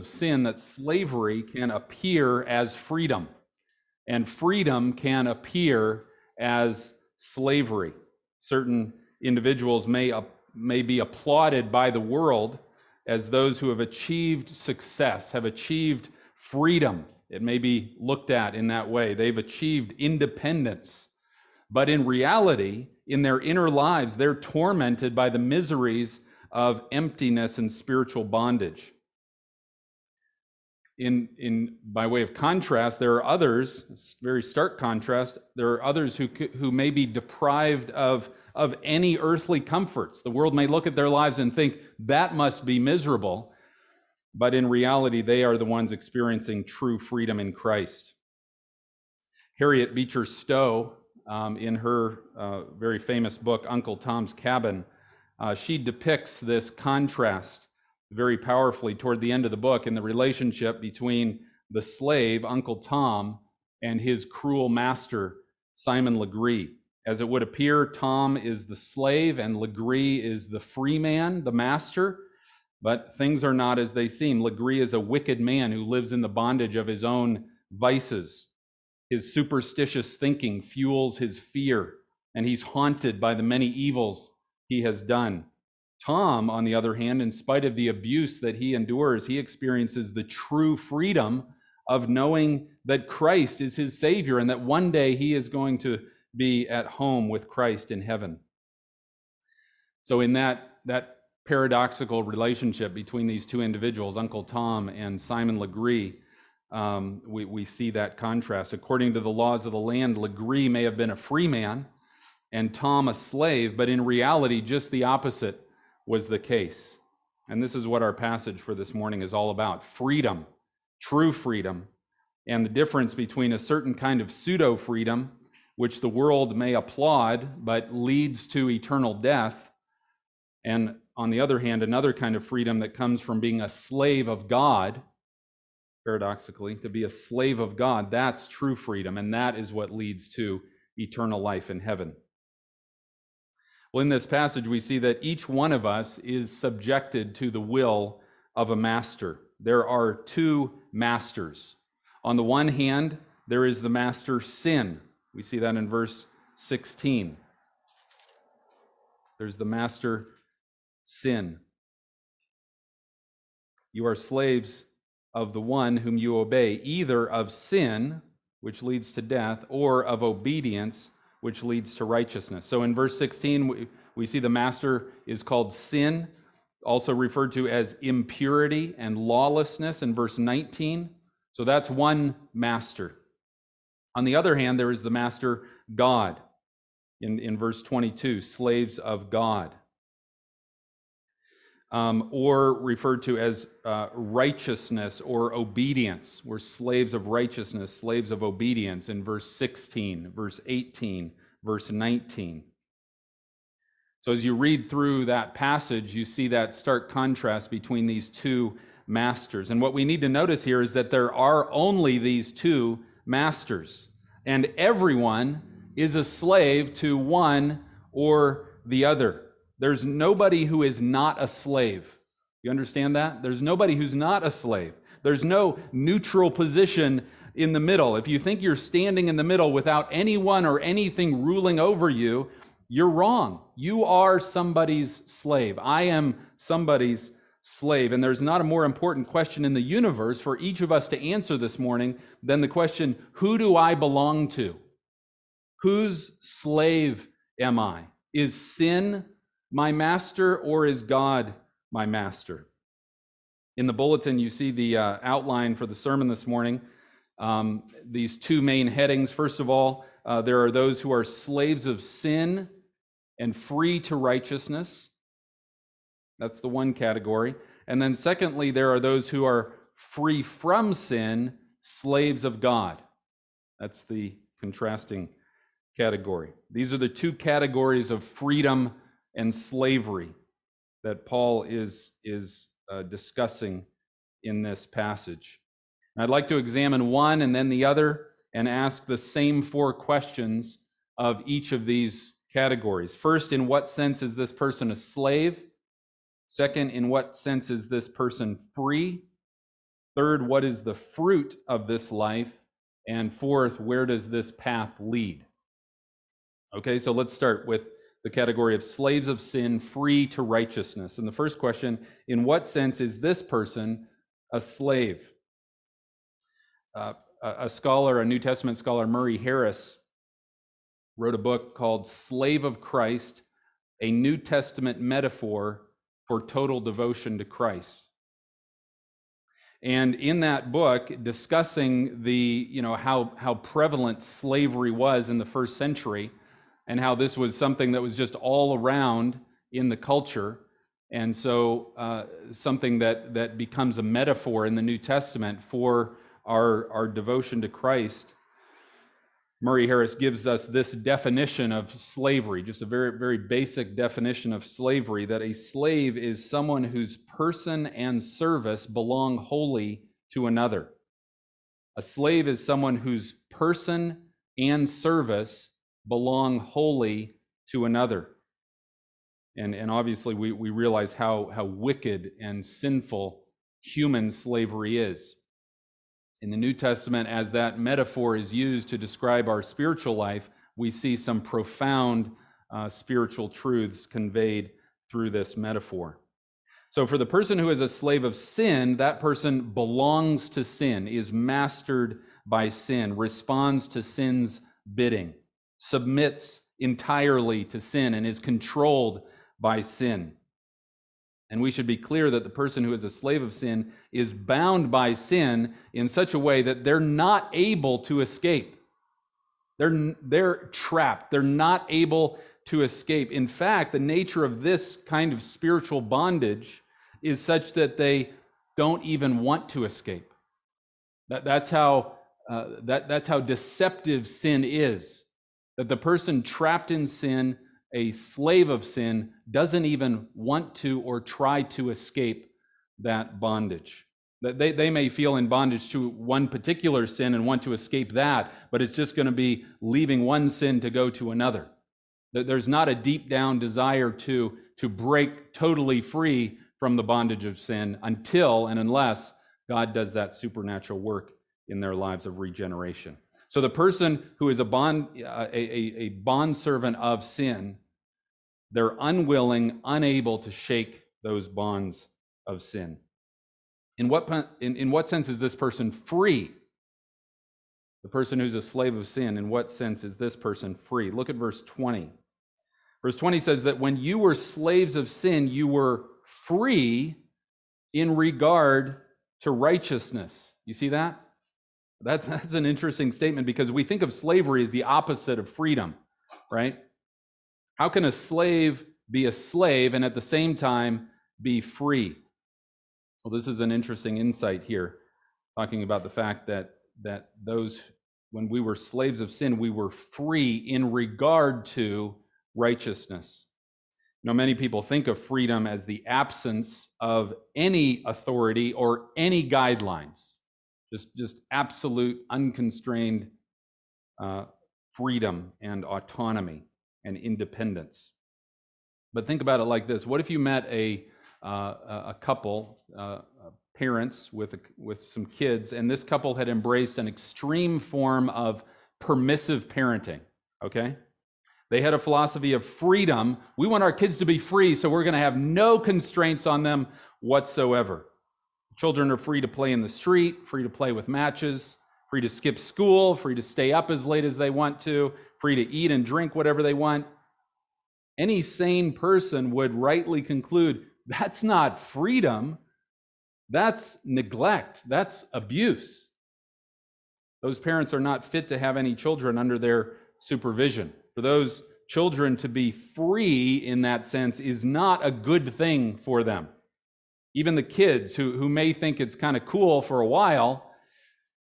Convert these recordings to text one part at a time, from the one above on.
of sin that slavery can appear as freedom, and freedom can appear as slavery. Certain individuals may, may be applauded by the world as those who have achieved success, have achieved freedom. It may be looked at in that way. They've achieved independence. But in reality, in their inner lives, they're tormented by the miseries of emptiness and spiritual bondage. In, in, by way of contrast, there are others, very stark contrast, there are others who, who may be deprived of, of any earthly comforts. The world may look at their lives and think, that must be miserable. But in reality, they are the ones experiencing true freedom in Christ. Harriet Beecher Stowe, um, in her uh, very famous book, Uncle Tom's Cabin, uh, she depicts this contrast very powerfully toward the end of the book in the relationship between the slave, Uncle Tom, and his cruel master, Simon Legree. As it would appear, Tom is the slave and Legree is the free man, the master. But things are not as they seem. Legree is a wicked man who lives in the bondage of his own vices. His superstitious thinking fuels his fear, and he's haunted by the many evils he has done. Tom, on the other hand, in spite of the abuse that he endures, he experiences the true freedom of knowing that Christ is his Savior and that one day he is going to be at home with Christ in heaven. So, in that, that paradoxical relationship between these two individuals, Uncle Tom and Simon Legree, um, we, we see that contrast. According to the laws of the land, Legree may have been a free man and Tom a slave, but in reality, just the opposite was the case. And this is what our passage for this morning is all about freedom, true freedom, and the difference between a certain kind of pseudo freedom, which the world may applaud but leads to eternal death, and on the other hand, another kind of freedom that comes from being a slave of God. Paradoxically, to be a slave of God, that's true freedom, and that is what leads to eternal life in heaven. Well, in this passage, we see that each one of us is subjected to the will of a master. There are two masters. On the one hand, there is the master sin. We see that in verse 16. There's the master sin. You are slaves of the one whom you obey, either of sin, which leads to death, or of obedience, which leads to righteousness. So in verse 16, we, we see the master is called sin, also referred to as impurity and lawlessness in verse 19. So that's one master. On the other hand, there is the master God in, in verse 22, slaves of God. Um, or referred to as uh, righteousness or obedience. We're slaves of righteousness, slaves of obedience in verse 16, verse 18, verse 19. So as you read through that passage, you see that stark contrast between these two masters. And what we need to notice here is that there are only these two masters, and everyone is a slave to one or the other. There's nobody who is not a slave. You understand that? There's nobody who's not a slave. There's no neutral position in the middle. If you think you're standing in the middle without anyone or anything ruling over you, you're wrong. You are somebody's slave. I am somebody's slave. And there's not a more important question in the universe for each of us to answer this morning than the question who do I belong to? Whose slave am I? Is sin my master or is God my master? In the bulletin, you see the uh, outline for the sermon this morning. Um, these two main headings. First of all, uh, there are those who are slaves of sin and free to righteousness. That's the one category. And then, secondly, there are those who are free from sin, slaves of God. That's the contrasting category. These are the two categories of freedom and slavery that Paul is, is uh, discussing in this passage. I'd like to examine one and then the other and ask the same four questions of each of these categories. First, in what sense is this person a slave? Second, in what sense is this person free? Third, what is the fruit of this life? And fourth, where does this path lead? Okay, so let's start with the category of slaves of sin, free to righteousness. And the first question in what sense is this person a slave? Uh, a, scholar, a New Testament scholar, Murray Harris, wrote a book called Slave of Christ, a New Testament metaphor for total devotion to Christ. And in that book, discussing the, you know, how, how prevalent slavery was in the first century and how this was something that was just all around in the culture. And so uh, something that, that becomes a metaphor in the New Testament for our, our devotion to Christ. Murray Harris gives us this definition of slavery, just a very, very basic definition of slavery that a slave is someone whose person and service belong wholly to another. A slave is someone whose person and service belong wholly to another. And, and obviously, we, we realize how, how wicked and sinful human slavery is. In the New Testament, as that metaphor is used to describe our spiritual life, we see some profound uh, spiritual truths conveyed through this metaphor. So, for the person who is a slave of sin, that person belongs to sin, is mastered by sin, responds to sin's bidding submits entirely to sin and is controlled by sin. And we should be clear that the person who is a slave of sin is bound by sin in such a way that they're not able to escape. They're, they're trapped. They're not able to escape. In fact, the nature of this kind of spiritual bondage is such that they don't even want to escape. That, that's, how, uh, that, that's how deceptive sin is that the person trapped in sin, a slave of sin, doesn't even want to or try to escape that bondage. That they, they may feel in bondage to one particular sin and want to escape that, but it's just going to be leaving one sin to go to another. That There's not a deep down desire to, to break totally free from the bondage of sin until and unless God does that supernatural work in their lives of regeneration. So the person who is a bond a, a, a of sin, they're unwilling, unable to shake those bonds of sin. In what, in, in what sense is this person free? The person who's a slave of sin, in what sense is this person free? Look at verse 20. Verse 20 says that when you were slaves of sin, you were free in regard to righteousness. You see that? That's, that's an interesting statement because we think of slavery as the opposite of freedom, right? How can a slave be a slave and at the same time be free? Well, this is an interesting insight here, talking about the fact that, that those, when we were slaves of sin, we were free in regard to righteousness. You know, many people think of freedom as the absence of any authority or any guidelines just, just absolute, unconstrained uh, freedom and autonomy and independence. But think about it like this What if you met a, uh, a couple, uh, parents with, a, with some kids, and this couple had embraced an extreme form of permissive parenting? Okay? They had a philosophy of freedom. We want our kids to be free, so we're going to have no constraints on them whatsoever. Children are free to play in the street, free to play with matches, free to skip school, free to stay up as late as they want to, free to eat and drink whatever they want. Any sane person would rightly conclude that's not freedom, that's neglect, that's abuse. Those parents are not fit to have any children under their supervision. For those children to be free in that sense is not a good thing for them even the kids who, who may think it's kind of cool for a while,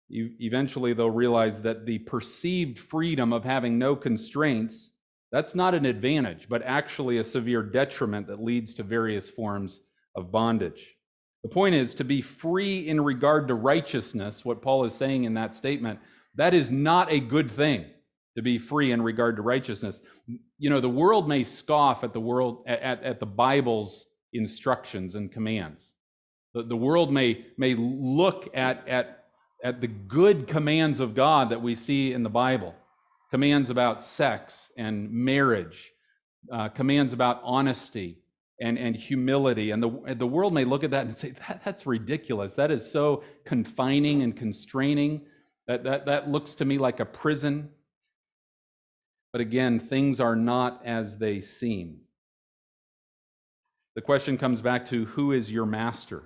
you, eventually they'll realize that the perceived freedom of having no constraints, that's not an advantage, but actually a severe detriment that leads to various forms of bondage. The point is to be free in regard to righteousness, what Paul is saying in that statement, that is not a good thing to be free in regard to righteousness. You know, the world may scoff at the world at, at the Bible's instructions and commands. The, the world may, may look at, at, at the good commands of God that we see in the Bible commands about sex and marriage, uh, commands about honesty and, and humility. And the, the world may look at that and say, that, that's ridiculous. That is so confining and constraining. That, that, that looks to me like a prison. But again, things are not as they seem. The question comes back to who is your master?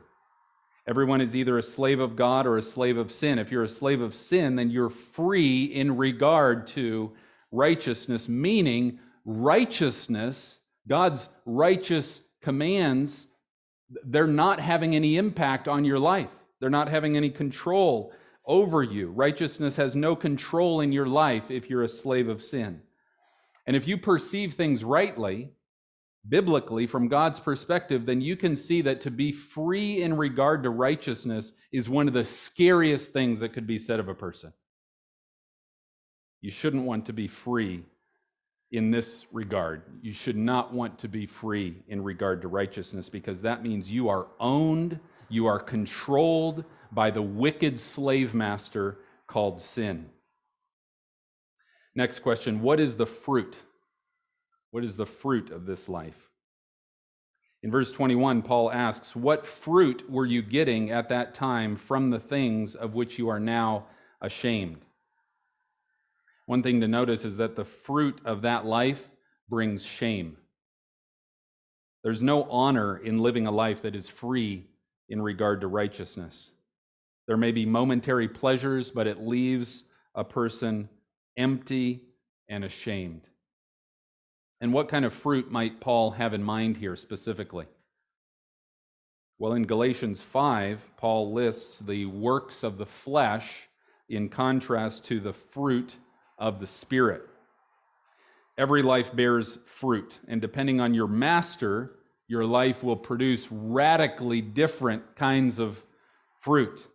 Everyone is either a slave of God or a slave of sin. If you're a slave of sin, then you're free in regard to righteousness, meaning righteousness, God's righteous commands, they're not having any impact on your life. They're not having any control over you. Righteousness has no control in your life if you're a slave of sin. And if you perceive things rightly, biblically, from God's perspective, then you can see that to be free in regard to righteousness is one of the scariest things that could be said of a person. You shouldn't want to be free in this regard. You should not want to be free in regard to righteousness because that means you are owned, you are controlled by the wicked slave master called sin. Next question What is the fruit? What is the fruit of this life? In verse 21, Paul asks, What fruit were you getting at that time from the things of which you are now ashamed? One thing to notice is that the fruit of that life brings shame. There's no honor in living a life that is free in regard to righteousness. There may be momentary pleasures, but it leaves a person empty and ashamed. And what kind of fruit might Paul have in mind here specifically? Well, in Galatians 5, Paul lists the works of the flesh in contrast to the fruit of the Spirit. Every life bears fruit, and depending on your master, your life will produce radically different kinds of fruit.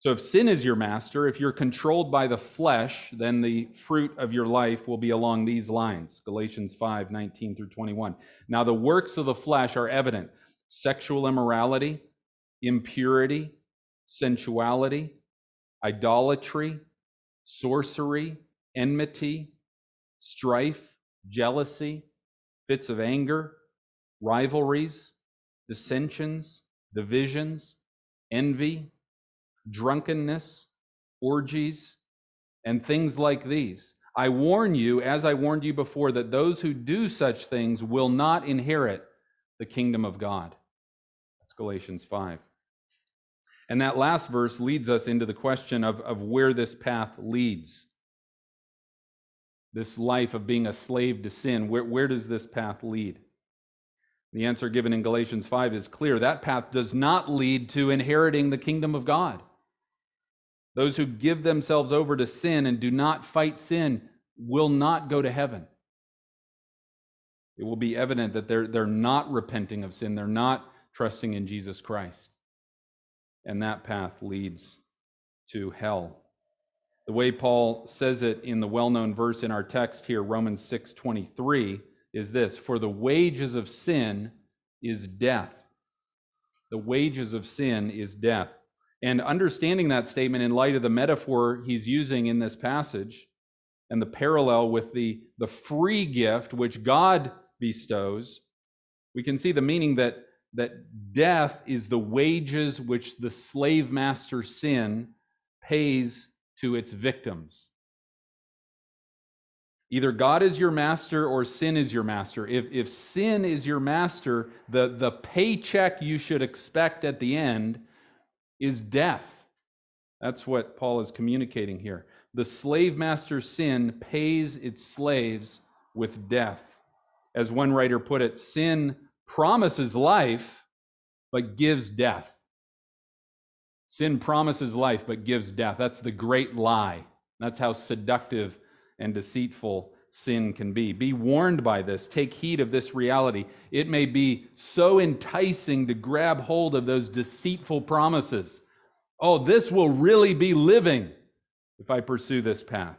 So, if sin is your master, if you're controlled by the flesh, then the fruit of your life will be along these lines Galatians 5 19 through 21. Now, the works of the flesh are evident sexual immorality, impurity, sensuality, idolatry, sorcery, enmity, strife, jealousy, fits of anger, rivalries, dissensions, divisions, envy drunkenness, orgies, and things like these. I warn you, as I warned you before, that those who do such things will not inherit the kingdom of God. That's Galatians 5. And that last verse leads us into the question of, of where this path leads. This life of being a slave to sin, where, where does this path lead? The answer given in Galatians 5 is clear. That path does not lead to inheriting the kingdom of God. Those who give themselves over to sin and do not fight sin will not go to heaven. It will be evident that they're, they're not repenting of sin, they're not trusting in Jesus Christ. And that path leads to hell. The way Paul says it in the well-known verse in our text here, Romans 6:23, is this: "For the wages of sin is death." The wages of sin is death. And understanding that statement in light of the metaphor he's using in this passage and the parallel with the, the free gift which God bestows, we can see the meaning that, that death is the wages which the slave master sin pays to its victims. Either God is your master or sin is your master. If, if sin is your master, the, the paycheck you should expect at the end is death. That's what Paul is communicating here. The slave master's sin pays its slaves with death. As one writer put it, sin promises life, but gives death. Sin promises life, but gives death. That's the great lie. That's how seductive and deceitful sin can be. Be warned by this. Take heed of this reality. It may be so enticing to grab hold of those deceitful promises. Oh, this will really be living if I pursue this path.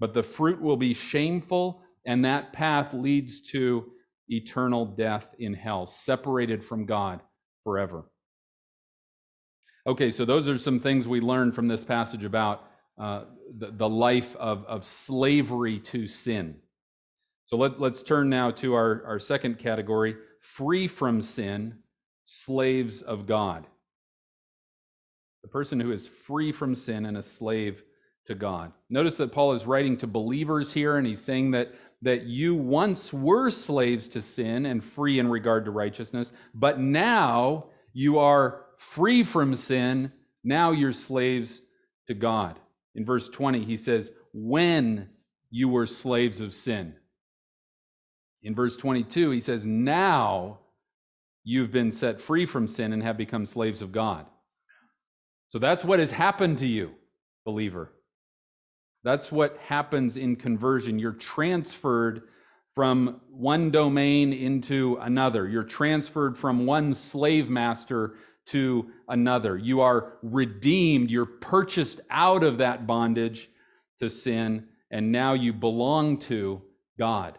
But the fruit will be shameful, and that path leads to eternal death in hell, separated from God forever. Okay, so those are some things we learned from this passage about uh, the, the life of, of slavery to sin. So let, let's turn now to our, our second category free from sin, slaves of God. The person who is free from sin and a slave to God. Notice that Paul is writing to believers here, and he's saying that, that you once were slaves to sin and free in regard to righteousness, but now you are free from sin. Now you're slaves to God. In verse 20, he says, When you were slaves of sin. In verse 22, he says, Now you've been set free from sin and have become slaves of God. So that's what has happened to you, believer. That's what happens in conversion. You're transferred from one domain into another. You're transferred from one slave master to another. You are redeemed. You're purchased out of that bondage to sin, and now you belong to God.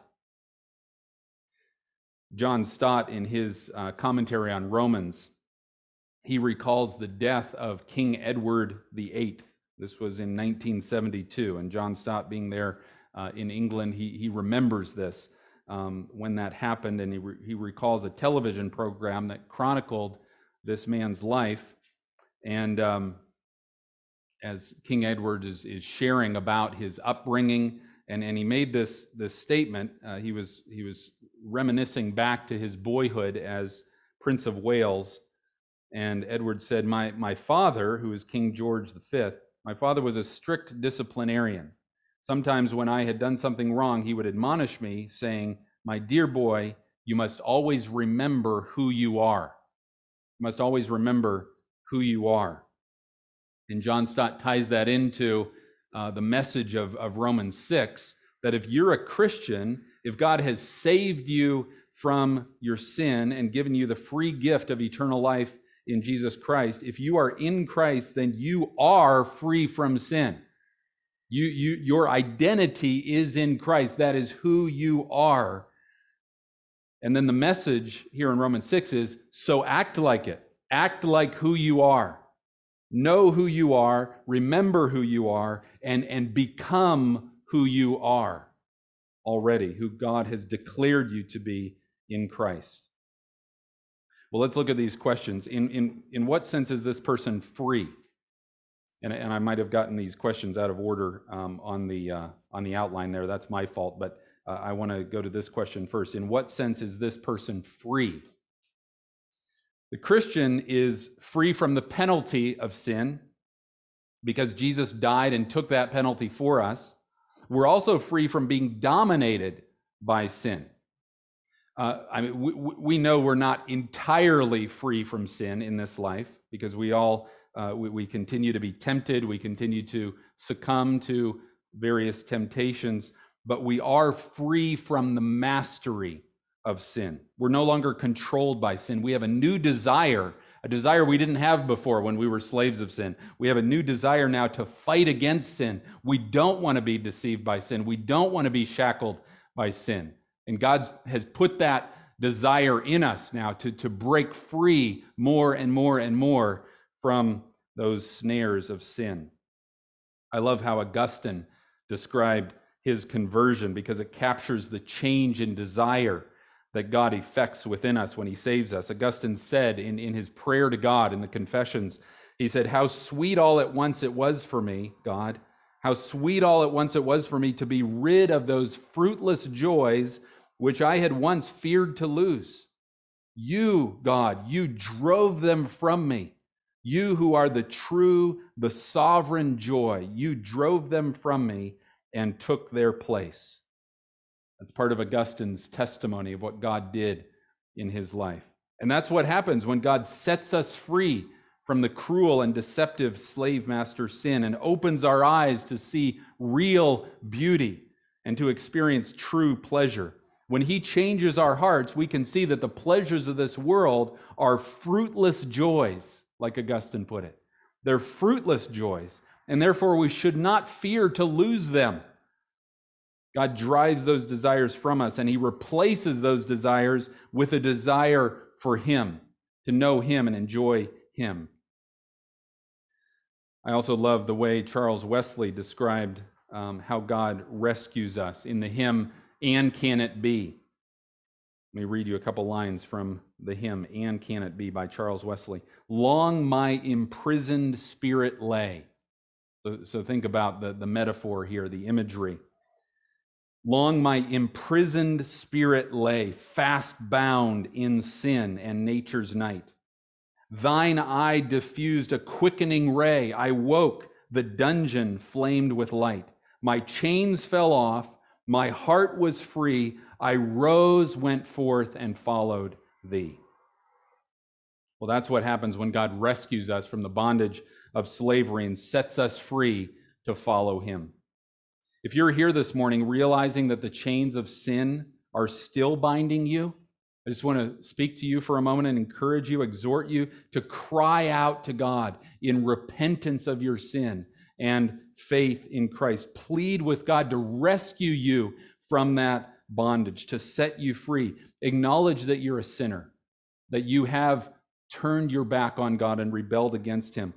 John Stott, in his uh, commentary on Romans, he recalls the death of King Edward VIII. This was in 1972, and John Stott, being there uh, in England, he, he remembers this um, when that happened, and he, re- he recalls a television program that chronicled this man's life. And um, as King Edward is, is sharing about his upbringing, and, and he made this, this statement, uh, he, was, he was reminiscing back to his boyhood as Prince of Wales and Edward said, my, my father, who is King George V, my father was a strict disciplinarian. Sometimes when I had done something wrong, he would admonish me, saying, My dear boy, you must always remember who you are. Must always remember who you are. And John Stott ties that into uh, the message of, of Romans 6 that if you're a Christian, if God has saved you from your sin and given you the free gift of eternal life in Jesus Christ, if you are in Christ, then you are free from sin. You, you, your identity is in Christ. That is who you are. And then the message here in Romans 6 is so act like it. Act like who you are. Know who you are, remember who you are, and, and become who you are already, who God has declared you to be in Christ. Well, let's look at these questions. In, in, in what sense is this person free? And, and I might have gotten these questions out of order um, on, the, uh, on the outline there. That's my fault. But uh, I want to go to this question first. In what sense is this person free? The Christian is free from the penalty of sin because Jesus died and took that penalty for us. We're also free from being dominated by sin. Uh, I mean, we, we, know we're not entirely free from sin in this life because we all uh, we, we, continue to be tempted, we continue to succumb to various temptations, but we are free from the mastery of sin. We're no longer controlled by sin. We have a new desire, a desire we didn't have before when we were slaves of sin. We have a new desire now to fight against sin. We don't want to be deceived by sin. We don't want to be shackled by sin. And God has put that desire in us now to, to break free more and more and more from those snares of sin. I love how Augustine described his conversion because it captures the change in desire that God effects within us when he saves us. Augustine said in, in his prayer to God in the Confessions, he said, How sweet all at once it was for me, God, how sweet all at once it was for me to be rid of those fruitless joys which I had once feared to lose. You, God, you drove them from me. You who are the true, the sovereign joy, you drove them from me and took their place. That's part of Augustine's testimony of what God did in his life. And that's what happens when God sets us free from the cruel and deceptive slave master sin and opens our eyes to see real beauty and to experience true pleasure. When He changes our hearts, we can see that the pleasures of this world are fruitless joys, like Augustine put it. They're fruitless joys, and therefore we should not fear to lose them. God drives those desires from us, and He replaces those desires with a desire for Him, to know Him and enjoy Him. I also love the way Charles Wesley described um, how God rescues us in the hymn, And Can It Be? Let me read you a couple lines from the hymn, And Can It Be by Charles Wesley. Long my imprisoned spirit lay. So, think about the, the metaphor here, the imagery. Long my imprisoned spirit lay, fast bound in sin and nature's night. Thine eye diffused a quickening ray. I woke, the dungeon flamed with light. My chains fell off, my heart was free. I rose, went forth, and followed thee. Well, that's what happens when God rescues us from the bondage of slavery and sets us free to follow him. If you're here this morning realizing that the chains of sin are still binding you, I just want to speak to you for a moment and encourage you, exhort you to cry out to God in repentance of your sin and faith in Christ. Plead with God to rescue you from that bondage, to set you free. Acknowledge that you're a sinner, that you have turned your back on God and rebelled against Him.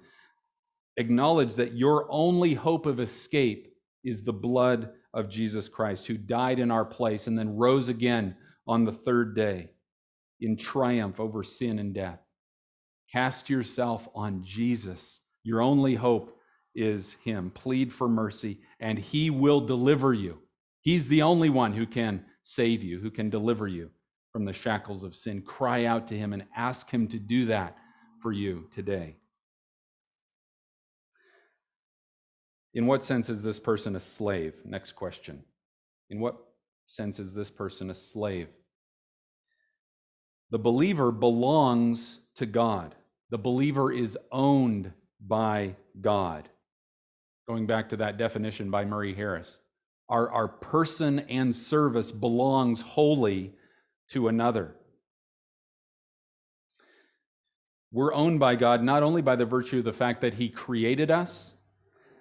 Acknowledge that your only hope of escape is the blood of Jesus Christ, who died in our place and then rose again on the third day in triumph over sin and death. Cast yourself on Jesus. Your only hope is Him. Plead for mercy, and He will deliver you. He's the only one who can save you, who can deliver you from the shackles of sin. Cry out to Him and ask Him to do that for you today. In what sense is this person a slave? Next question. In what sense is this person a slave? The believer belongs to God. The believer is owned by God. Going back to that definition by Murray Harris, our, our person and service belongs wholly to another. We're owned by God not only by the virtue of the fact that He created us,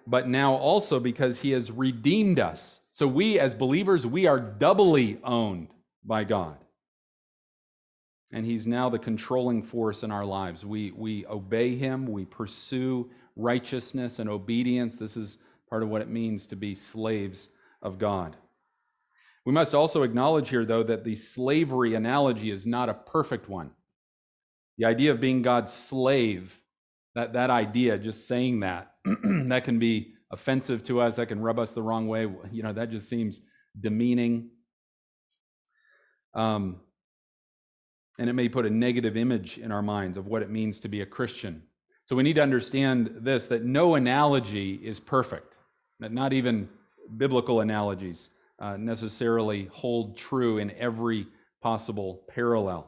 but now also because he has redeemed us. So we, as believers, we are doubly owned by God. And he's now the controlling force in our lives. We, we obey him, we pursue righteousness and obedience. This is part of what it means to be slaves of God. We must also acknowledge here, though, that the slavery analogy is not a perfect one. The idea of being God's slave, that, that idea, just saying that, that can be offensive to us, that can rub us the wrong way. You know, that just seems demeaning. Um, and it may put a negative image in our minds of what it means to be a Christian. So we need to understand this that no analogy is perfect, that not even biblical analogies uh, necessarily hold true in every possible parallel.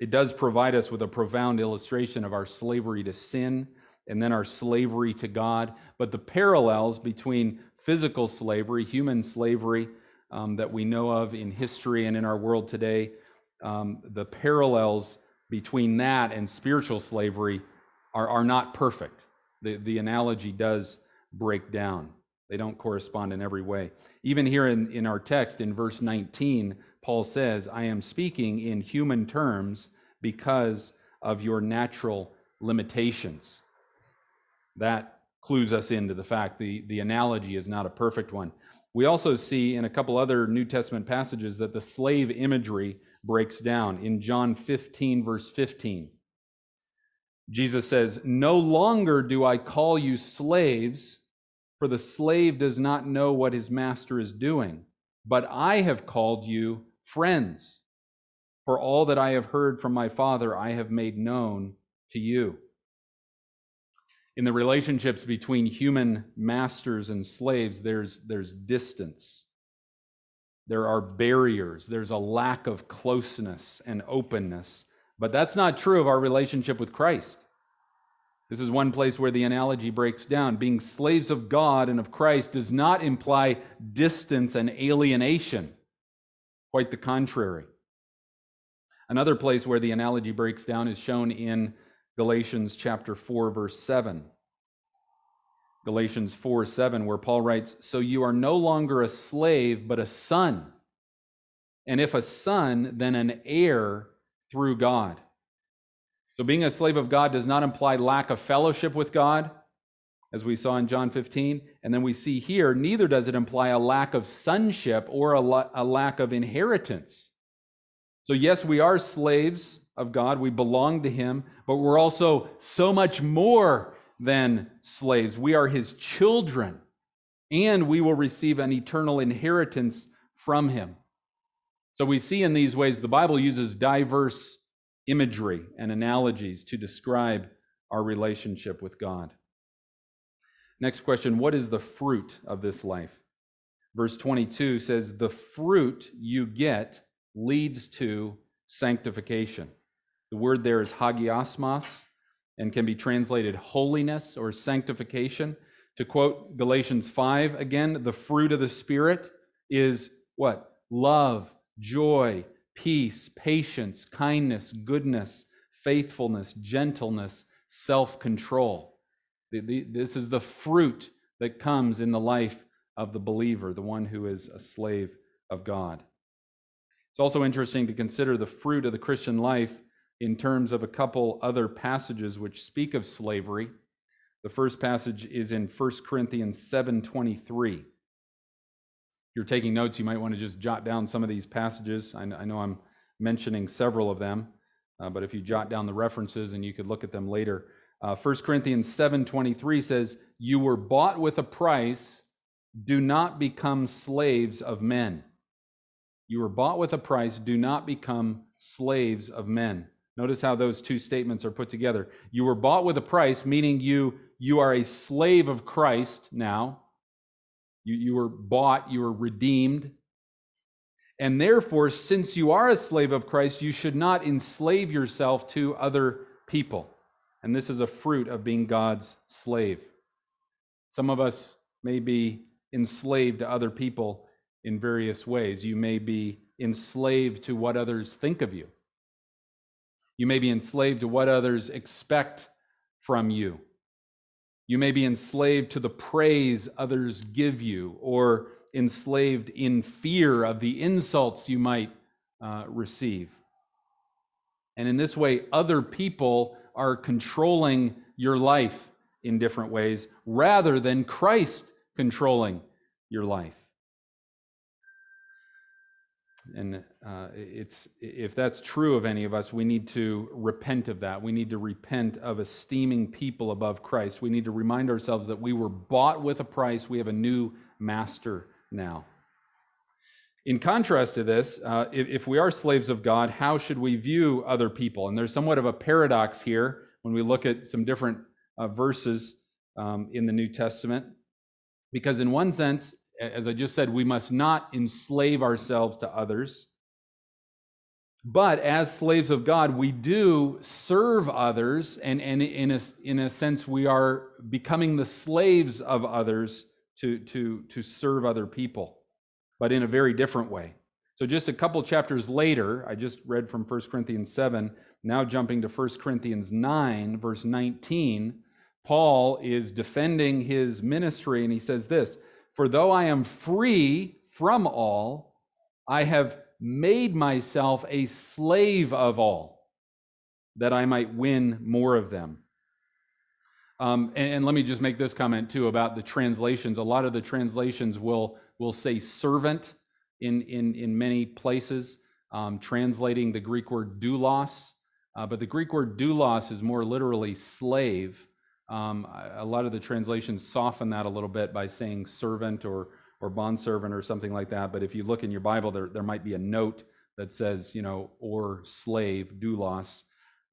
It does provide us with a profound illustration of our slavery to sin and then our slavery to God. But the parallels between physical slavery, human slavery um, that we know of in history and in our world today, um, the parallels between that and spiritual slavery are, are not perfect. The, the analogy does break down, they don't correspond in every way. Even here in, in our text, in verse 19, Paul says, I am speaking in human terms because of your natural limitations that clues us into the fact the, the analogy is not a perfect one. We also see in a couple other New Testament passages that the slave imagery breaks down. In John 15, verse 15, Jesus says, No longer do I call you slaves, for the slave does not know what his master is doing, but I have called you friends. For all that I have heard from my Father, I have made known to you in the relationships between human masters and slaves, there's, there's distance. There are barriers. There's a lack of closeness and openness. But that's not true of our relationship with Christ. This is one place where the analogy breaks down. Being slaves of God and of Christ does not imply distance and alienation. Quite the contrary. Another place where the analogy breaks down is shown in Galatians chapter 4 verse 7. Galatians 4 7, where Paul writes, So you are no longer a slave, but a son. And if a son, then an heir through God. So being a slave of God does not imply lack of fellowship with God. as we saw in John 15. And then we see here, neither does it imply a lack of sonship or a, la- a lack of inheritance. So, yes, we are slaves of God, we belong to Him, but we're also so much more than slaves. We are His children, and we will receive an eternal inheritance from Him. So, we see in these ways the Bible uses diverse imagery and analogies to describe our relationship with God. Next question What is the fruit of this life? Verse 22 says, The fruit you get leads to sanctification. The word there is hagiasmos and can be translated holiness or sanctification. To quote Galatians 5 again, the fruit of the Spirit is what? Love, joy, peace, patience, kindness, goodness, faithfulness, gentleness, self control. This is the fruit that comes in the life of the believer, the one who is a slave of God. It's also interesting to consider the fruit of the Christian life in terms of a couple other passages which speak of slavery. The first passage is in 1 Corinthians 7:23. If you're taking notes, you might want to just jot down some of these passages. I know I'm mentioning several of them, uh, but if you jot down the references and you could look at them later. Uh, 1 Corinthians 7:23 says, "You were bought with a price; do not become slaves of men." You were bought with a price; do not become slaves of men. Notice how those two statements are put together. You were bought with a price, meaning you you are a slave of Christ now. You, you were bought, you were redeemed. And therefore, since you are a slave of Christ, you should not enslave yourself to other people. And this is a fruit of being God's slave. Some of us may be enslaved to other people in various ways. You may be enslaved to what others think of you. You may be enslaved to what others expect from you. You may be enslaved to the praise others give you, or enslaved in fear of the insults you might uh, receive. And in this way, other people are controlling your life in different ways rather than Christ controlling your life. And uh, it's if that's true of any of us, we need to repent of that. We need to repent of esteeming people above Christ. We need to remind ourselves that we were bought with a price. We have a new master now. In contrast to this, uh, if, if, we are slaves of God, how should we view other people? And there's somewhat of a paradox here when we look at some different uh, verses um, in the New Testament. Because, in one sense, as I just said, we must not enslave ourselves to others. But as slaves of God, we do serve others, and, and in, a, in a sense, we are becoming the slaves of others to, to, to serve other people but in a very different way. So, just a couple chapters later, I just read from 1 Corinthians 7, now jumping to 1 Corinthians 9, verse 19, Paul is defending his ministry, and he says this For though I am free from all, I have made myself a slave of all, that I might win more of them. Um, and, and let me just make this comment too about the translations. A lot of the translations will will say servant in, in, in many places, um, translating the Greek word doulos. Uh, but the Greek word doulos is more literally slave. Um, a lot of the translations soften that a little bit by saying servant or, or bondservant or something like that. But if you look in your Bible, there, there might be a note that says, you know, or slave, doulos.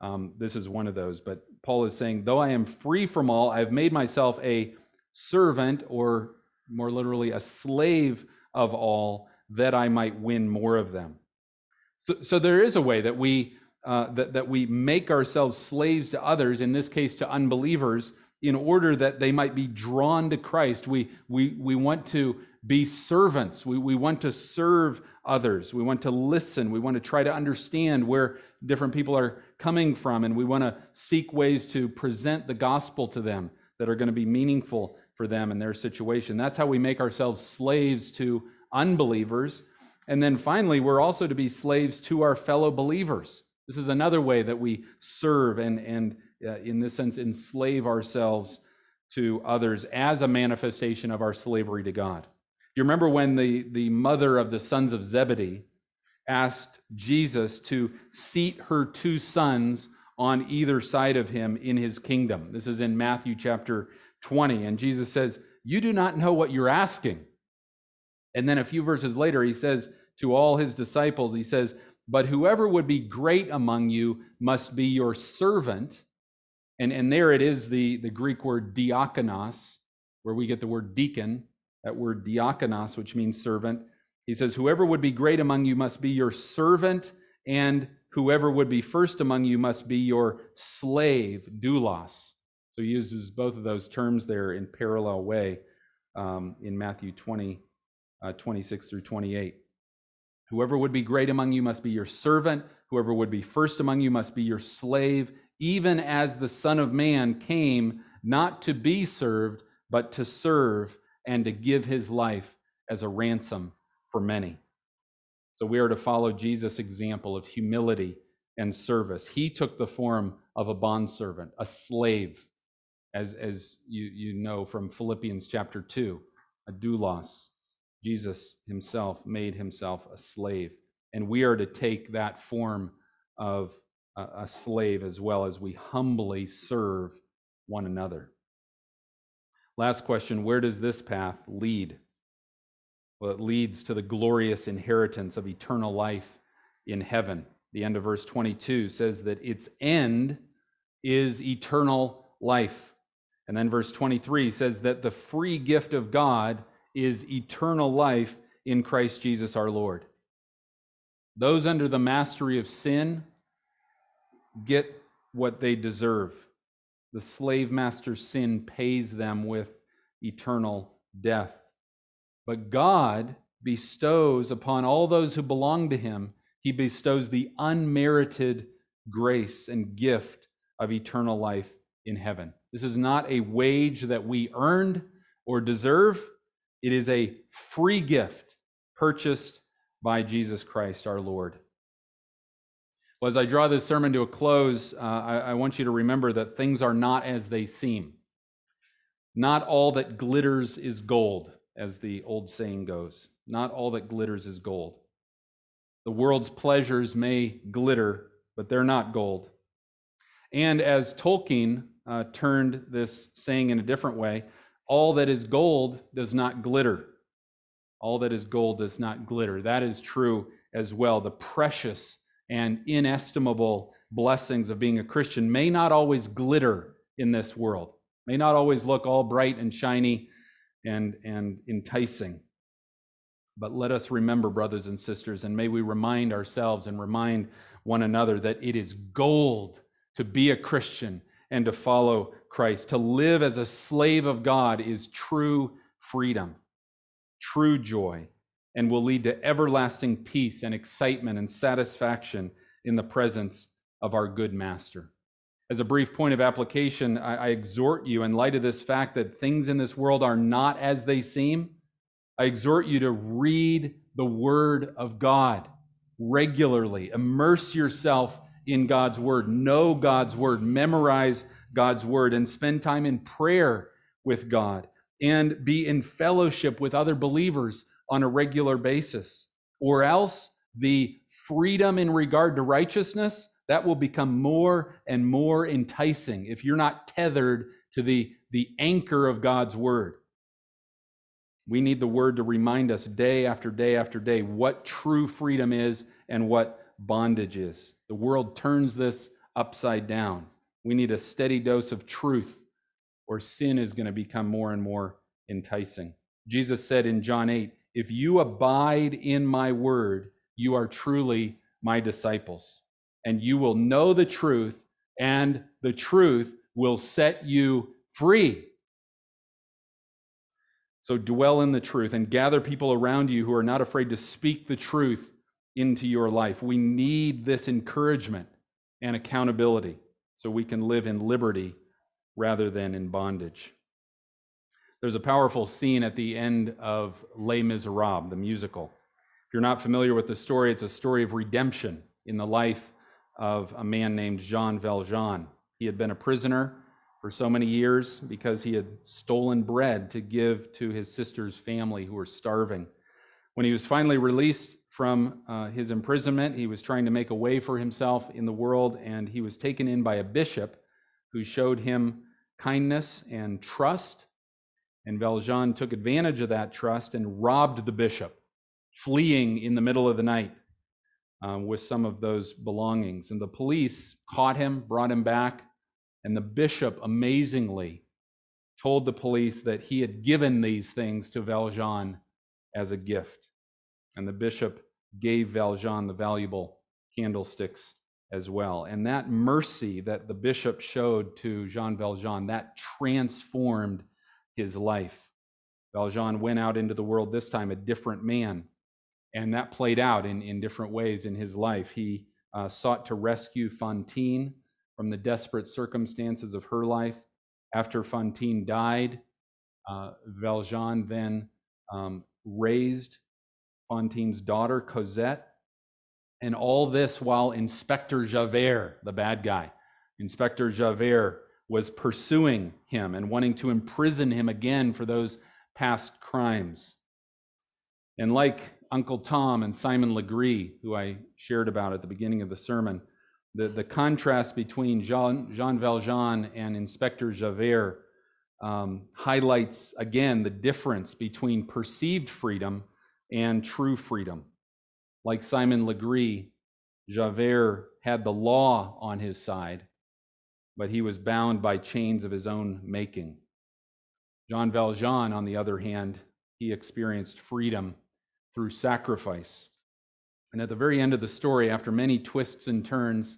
Um, this is one of those. But Paul is saying, though I am free from all, I have made myself a servant or more literally, a slave of all, that I might win more of them. So, so there is a way that we uh, that, that we make ourselves slaves to others, in this case to unbelievers, in order that they might be drawn to Christ. We, we, we want to be servants. We, we want to serve others. We want to listen. We want to try to understand where different people are coming from. And we want to seek ways to present the gospel to them that are going to be meaningful for them and their situation. That's how we make ourselves slaves to unbelievers. And then finally, we're also to be slaves to our fellow believers. This is another way that we serve and, and uh, in this sense, enslave ourselves to others as a manifestation of our slavery to God. You remember when the, the mother of the sons of Zebedee asked Jesus to seat her two sons on either side of him in his kingdom. This is in Matthew chapter 20. And Jesus says, You do not know what you're asking. And then a few verses later, he says to all his disciples, He says, But whoever would be great among you must be your servant. And, and there it is the, the Greek word diakonos, where we get the word deacon, that word diakonos, which means servant. He says, Whoever would be great among you must be your servant, and whoever would be first among you must be your slave, doulos. So he uses both of those terms there in parallel way um, in Matthew 20, uh, 26 through 28. Whoever would be great among you must be your servant. Whoever would be first among you must be your slave, even as the Son of Man came not to be served, but to serve and to give his life as a ransom for many. So we are to follow Jesus' example of humility and service. He took the form of a bondservant, a slave, as, as you, you know from Philippians chapter 2, a doulos. Jesus himself made himself a slave. And we are to take that form of a, slave as well as we humbly serve one another. Last question Where does this path lead? Well, it leads to the glorious inheritance of eternal life in heaven. The end of verse 22 says that its end is eternal life. And then verse 23 says that the free gift of God is eternal life in Christ Jesus our Lord. Those under the mastery of sin get what they deserve. The slave master's sin pays them with eternal death. But God bestows upon all those who belong to him, he bestows the unmerited grace and gift of eternal life in heaven. This is not a wage that we earned or deserve, it is a free gift purchased by Jesus Christ our Lord. Well, as I draw this sermon to a close, uh, I, I want you to remember that things are not as they seem. Not all that glitters is gold as the old saying goes. Not all that glitters is gold. The world's pleasures may glitter, but they're not gold. And as Tolkien uh, turned this saying in a different way, all that is gold does not glitter. All that is gold does not glitter. That is true as well. The precious and inestimable blessings of being a Christian may not always glitter in this world, may not always look all bright and shiny and, and enticing. But let us remember, brothers and sisters, and may we remind ourselves and remind one another that it is gold to be a Christian and to follow Christ. To live as a slave of God is true freedom, true joy, and will lead to everlasting peace and excitement and satisfaction in the presence of our good master. As a brief point of application, I, I, exhort you, in light of this fact that things in this world are not as they seem, I exhort you to read the Word of God regularly. Immerse yourself in God's Word, know God's Word, memorize God's Word, and spend time in prayer with God and be in fellowship with other believers on a regular basis. Or else the freedom in regard to righteousness that will become more and more enticing if you're not tethered to the, the anchor of God's word. We need the word to remind us day after day after day what true freedom is and what bondage is. The world turns this upside down. We need a steady dose of truth, or sin is going to become more and more enticing. Jesus said in John 8, If you abide in my word, you are truly my disciples and you will know the truth, and the truth will set you free. So dwell in the truth and gather people around you who are not afraid to speak the truth into your life. We need this encouragement and accountability so we can live in liberty rather than in bondage. There's a powerful scene at the end of Les Miserables, the musical. If you're not familiar with the story, it's a story of redemption in the life of a man named Jean Valjean. He had been a prisoner for so many years because he had stolen bread to give to his sister's family who were starving. When he was finally released from uh, his imprisonment, he was trying to make a way for himself in the world, and he was taken in by a bishop who showed him kindness and trust. And Valjean took advantage of that trust and robbed the bishop, fleeing in the middle of the night um, with some of those belongings. And the police caught him, brought him back, and the bishop amazingly told the police that he had given these things to Valjean as a gift. And the bishop gave Valjean the valuable candlesticks as well. And that mercy that the bishop showed to Jean Valjean, that transformed his life. Valjean went out into the world this time a different man. And that played out in, in different ways in his life. He uh, sought to rescue Fantine from the desperate circumstances of her life. After Fantine died, uh, Valjean then um, raised Fantine's daughter, Cosette. And all this while Inspector Javert, the bad guy, Inspector Javert was pursuing him and wanting to imprison him again for those past crimes. And like Uncle Tom and Simon Legree, who I shared about at the beginning of the sermon, the, the contrast between Jean, Jean Valjean and Inspector Javert um, highlights again the difference between perceived freedom and true freedom. Like Simon Legree, Javert had the law on his side, but he was bound by chains of his own making. Jean Valjean, on the other hand, he experienced freedom through sacrifice. And at the very end of the story, after many twists and turns,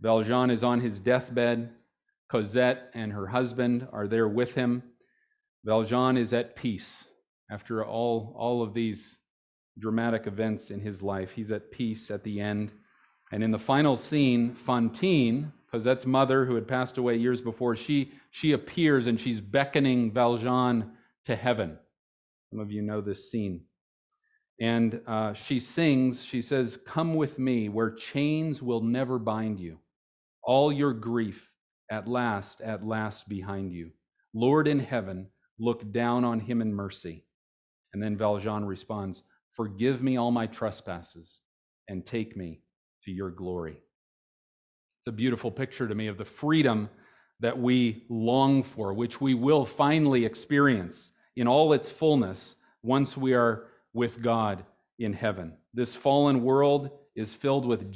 Valjean is on his deathbed. Cosette and her husband are there with him. Valjean is at peace. After all, all of these dramatic events in his life, he's at peace at the end. And in the final scene, Fantine, Cosette's mother, who had passed away years before, she, she appears and she's beckoning Valjean to heaven. Some of you know this scene. And uh, she sings, she says, Come with me where chains will never bind you all your grief at last, at last behind you. Lord in heaven, look down on him in mercy. And then Valjean responds, Forgive me all my trespasses and take me to your glory. It's a beautiful picture to me of the freedom that we long for, which we will finally experience in all its fullness once we are with God in heaven. This fallen world is filled with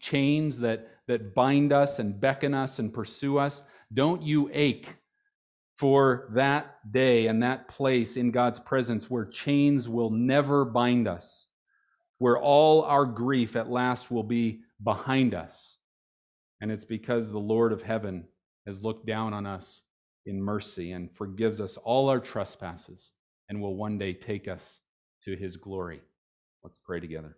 chains that that bind us and beckon us and pursue us. Don't you ache for that day and that place in God's presence where chains will never bind us, where all our grief at last will be behind us. And it's because the Lord of heaven has looked down on us in mercy and forgives us all our trespasses and will one day take us to his glory. Let's pray together.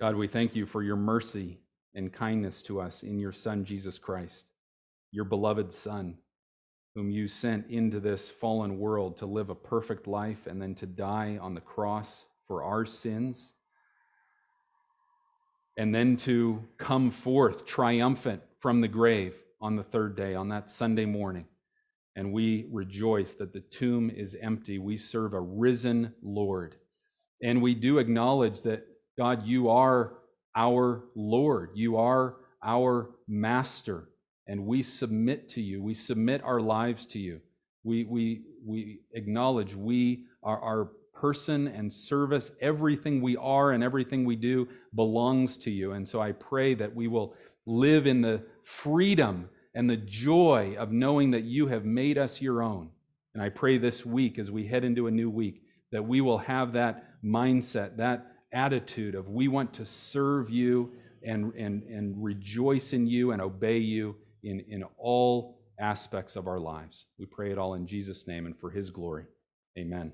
God, we thank you for your mercy and kindness to us in your Son, Jesus Christ, your beloved Son, whom you sent into this fallen world to live a perfect life and then to die on the cross for our sins, and then to come forth triumphant from the grave on the third day, on that Sunday morning. And we rejoice that the tomb is empty. We serve a risen Lord. And we do acknowledge that, God, you are our Lord. You are our master, and we submit to you. We submit our lives to you. We, we, we acknowledge we are our person and service, everything we are and everything we do belongs to you. And so I pray that we will live in the freedom and the joy of knowing that you have made us your own. And I pray this week, as we head into a new week, that we will have that mindset, that attitude of we want to serve you and, and, and rejoice in you and obey you in, in all aspects of our lives. We pray it all in Jesus' name and for his glory. Amen.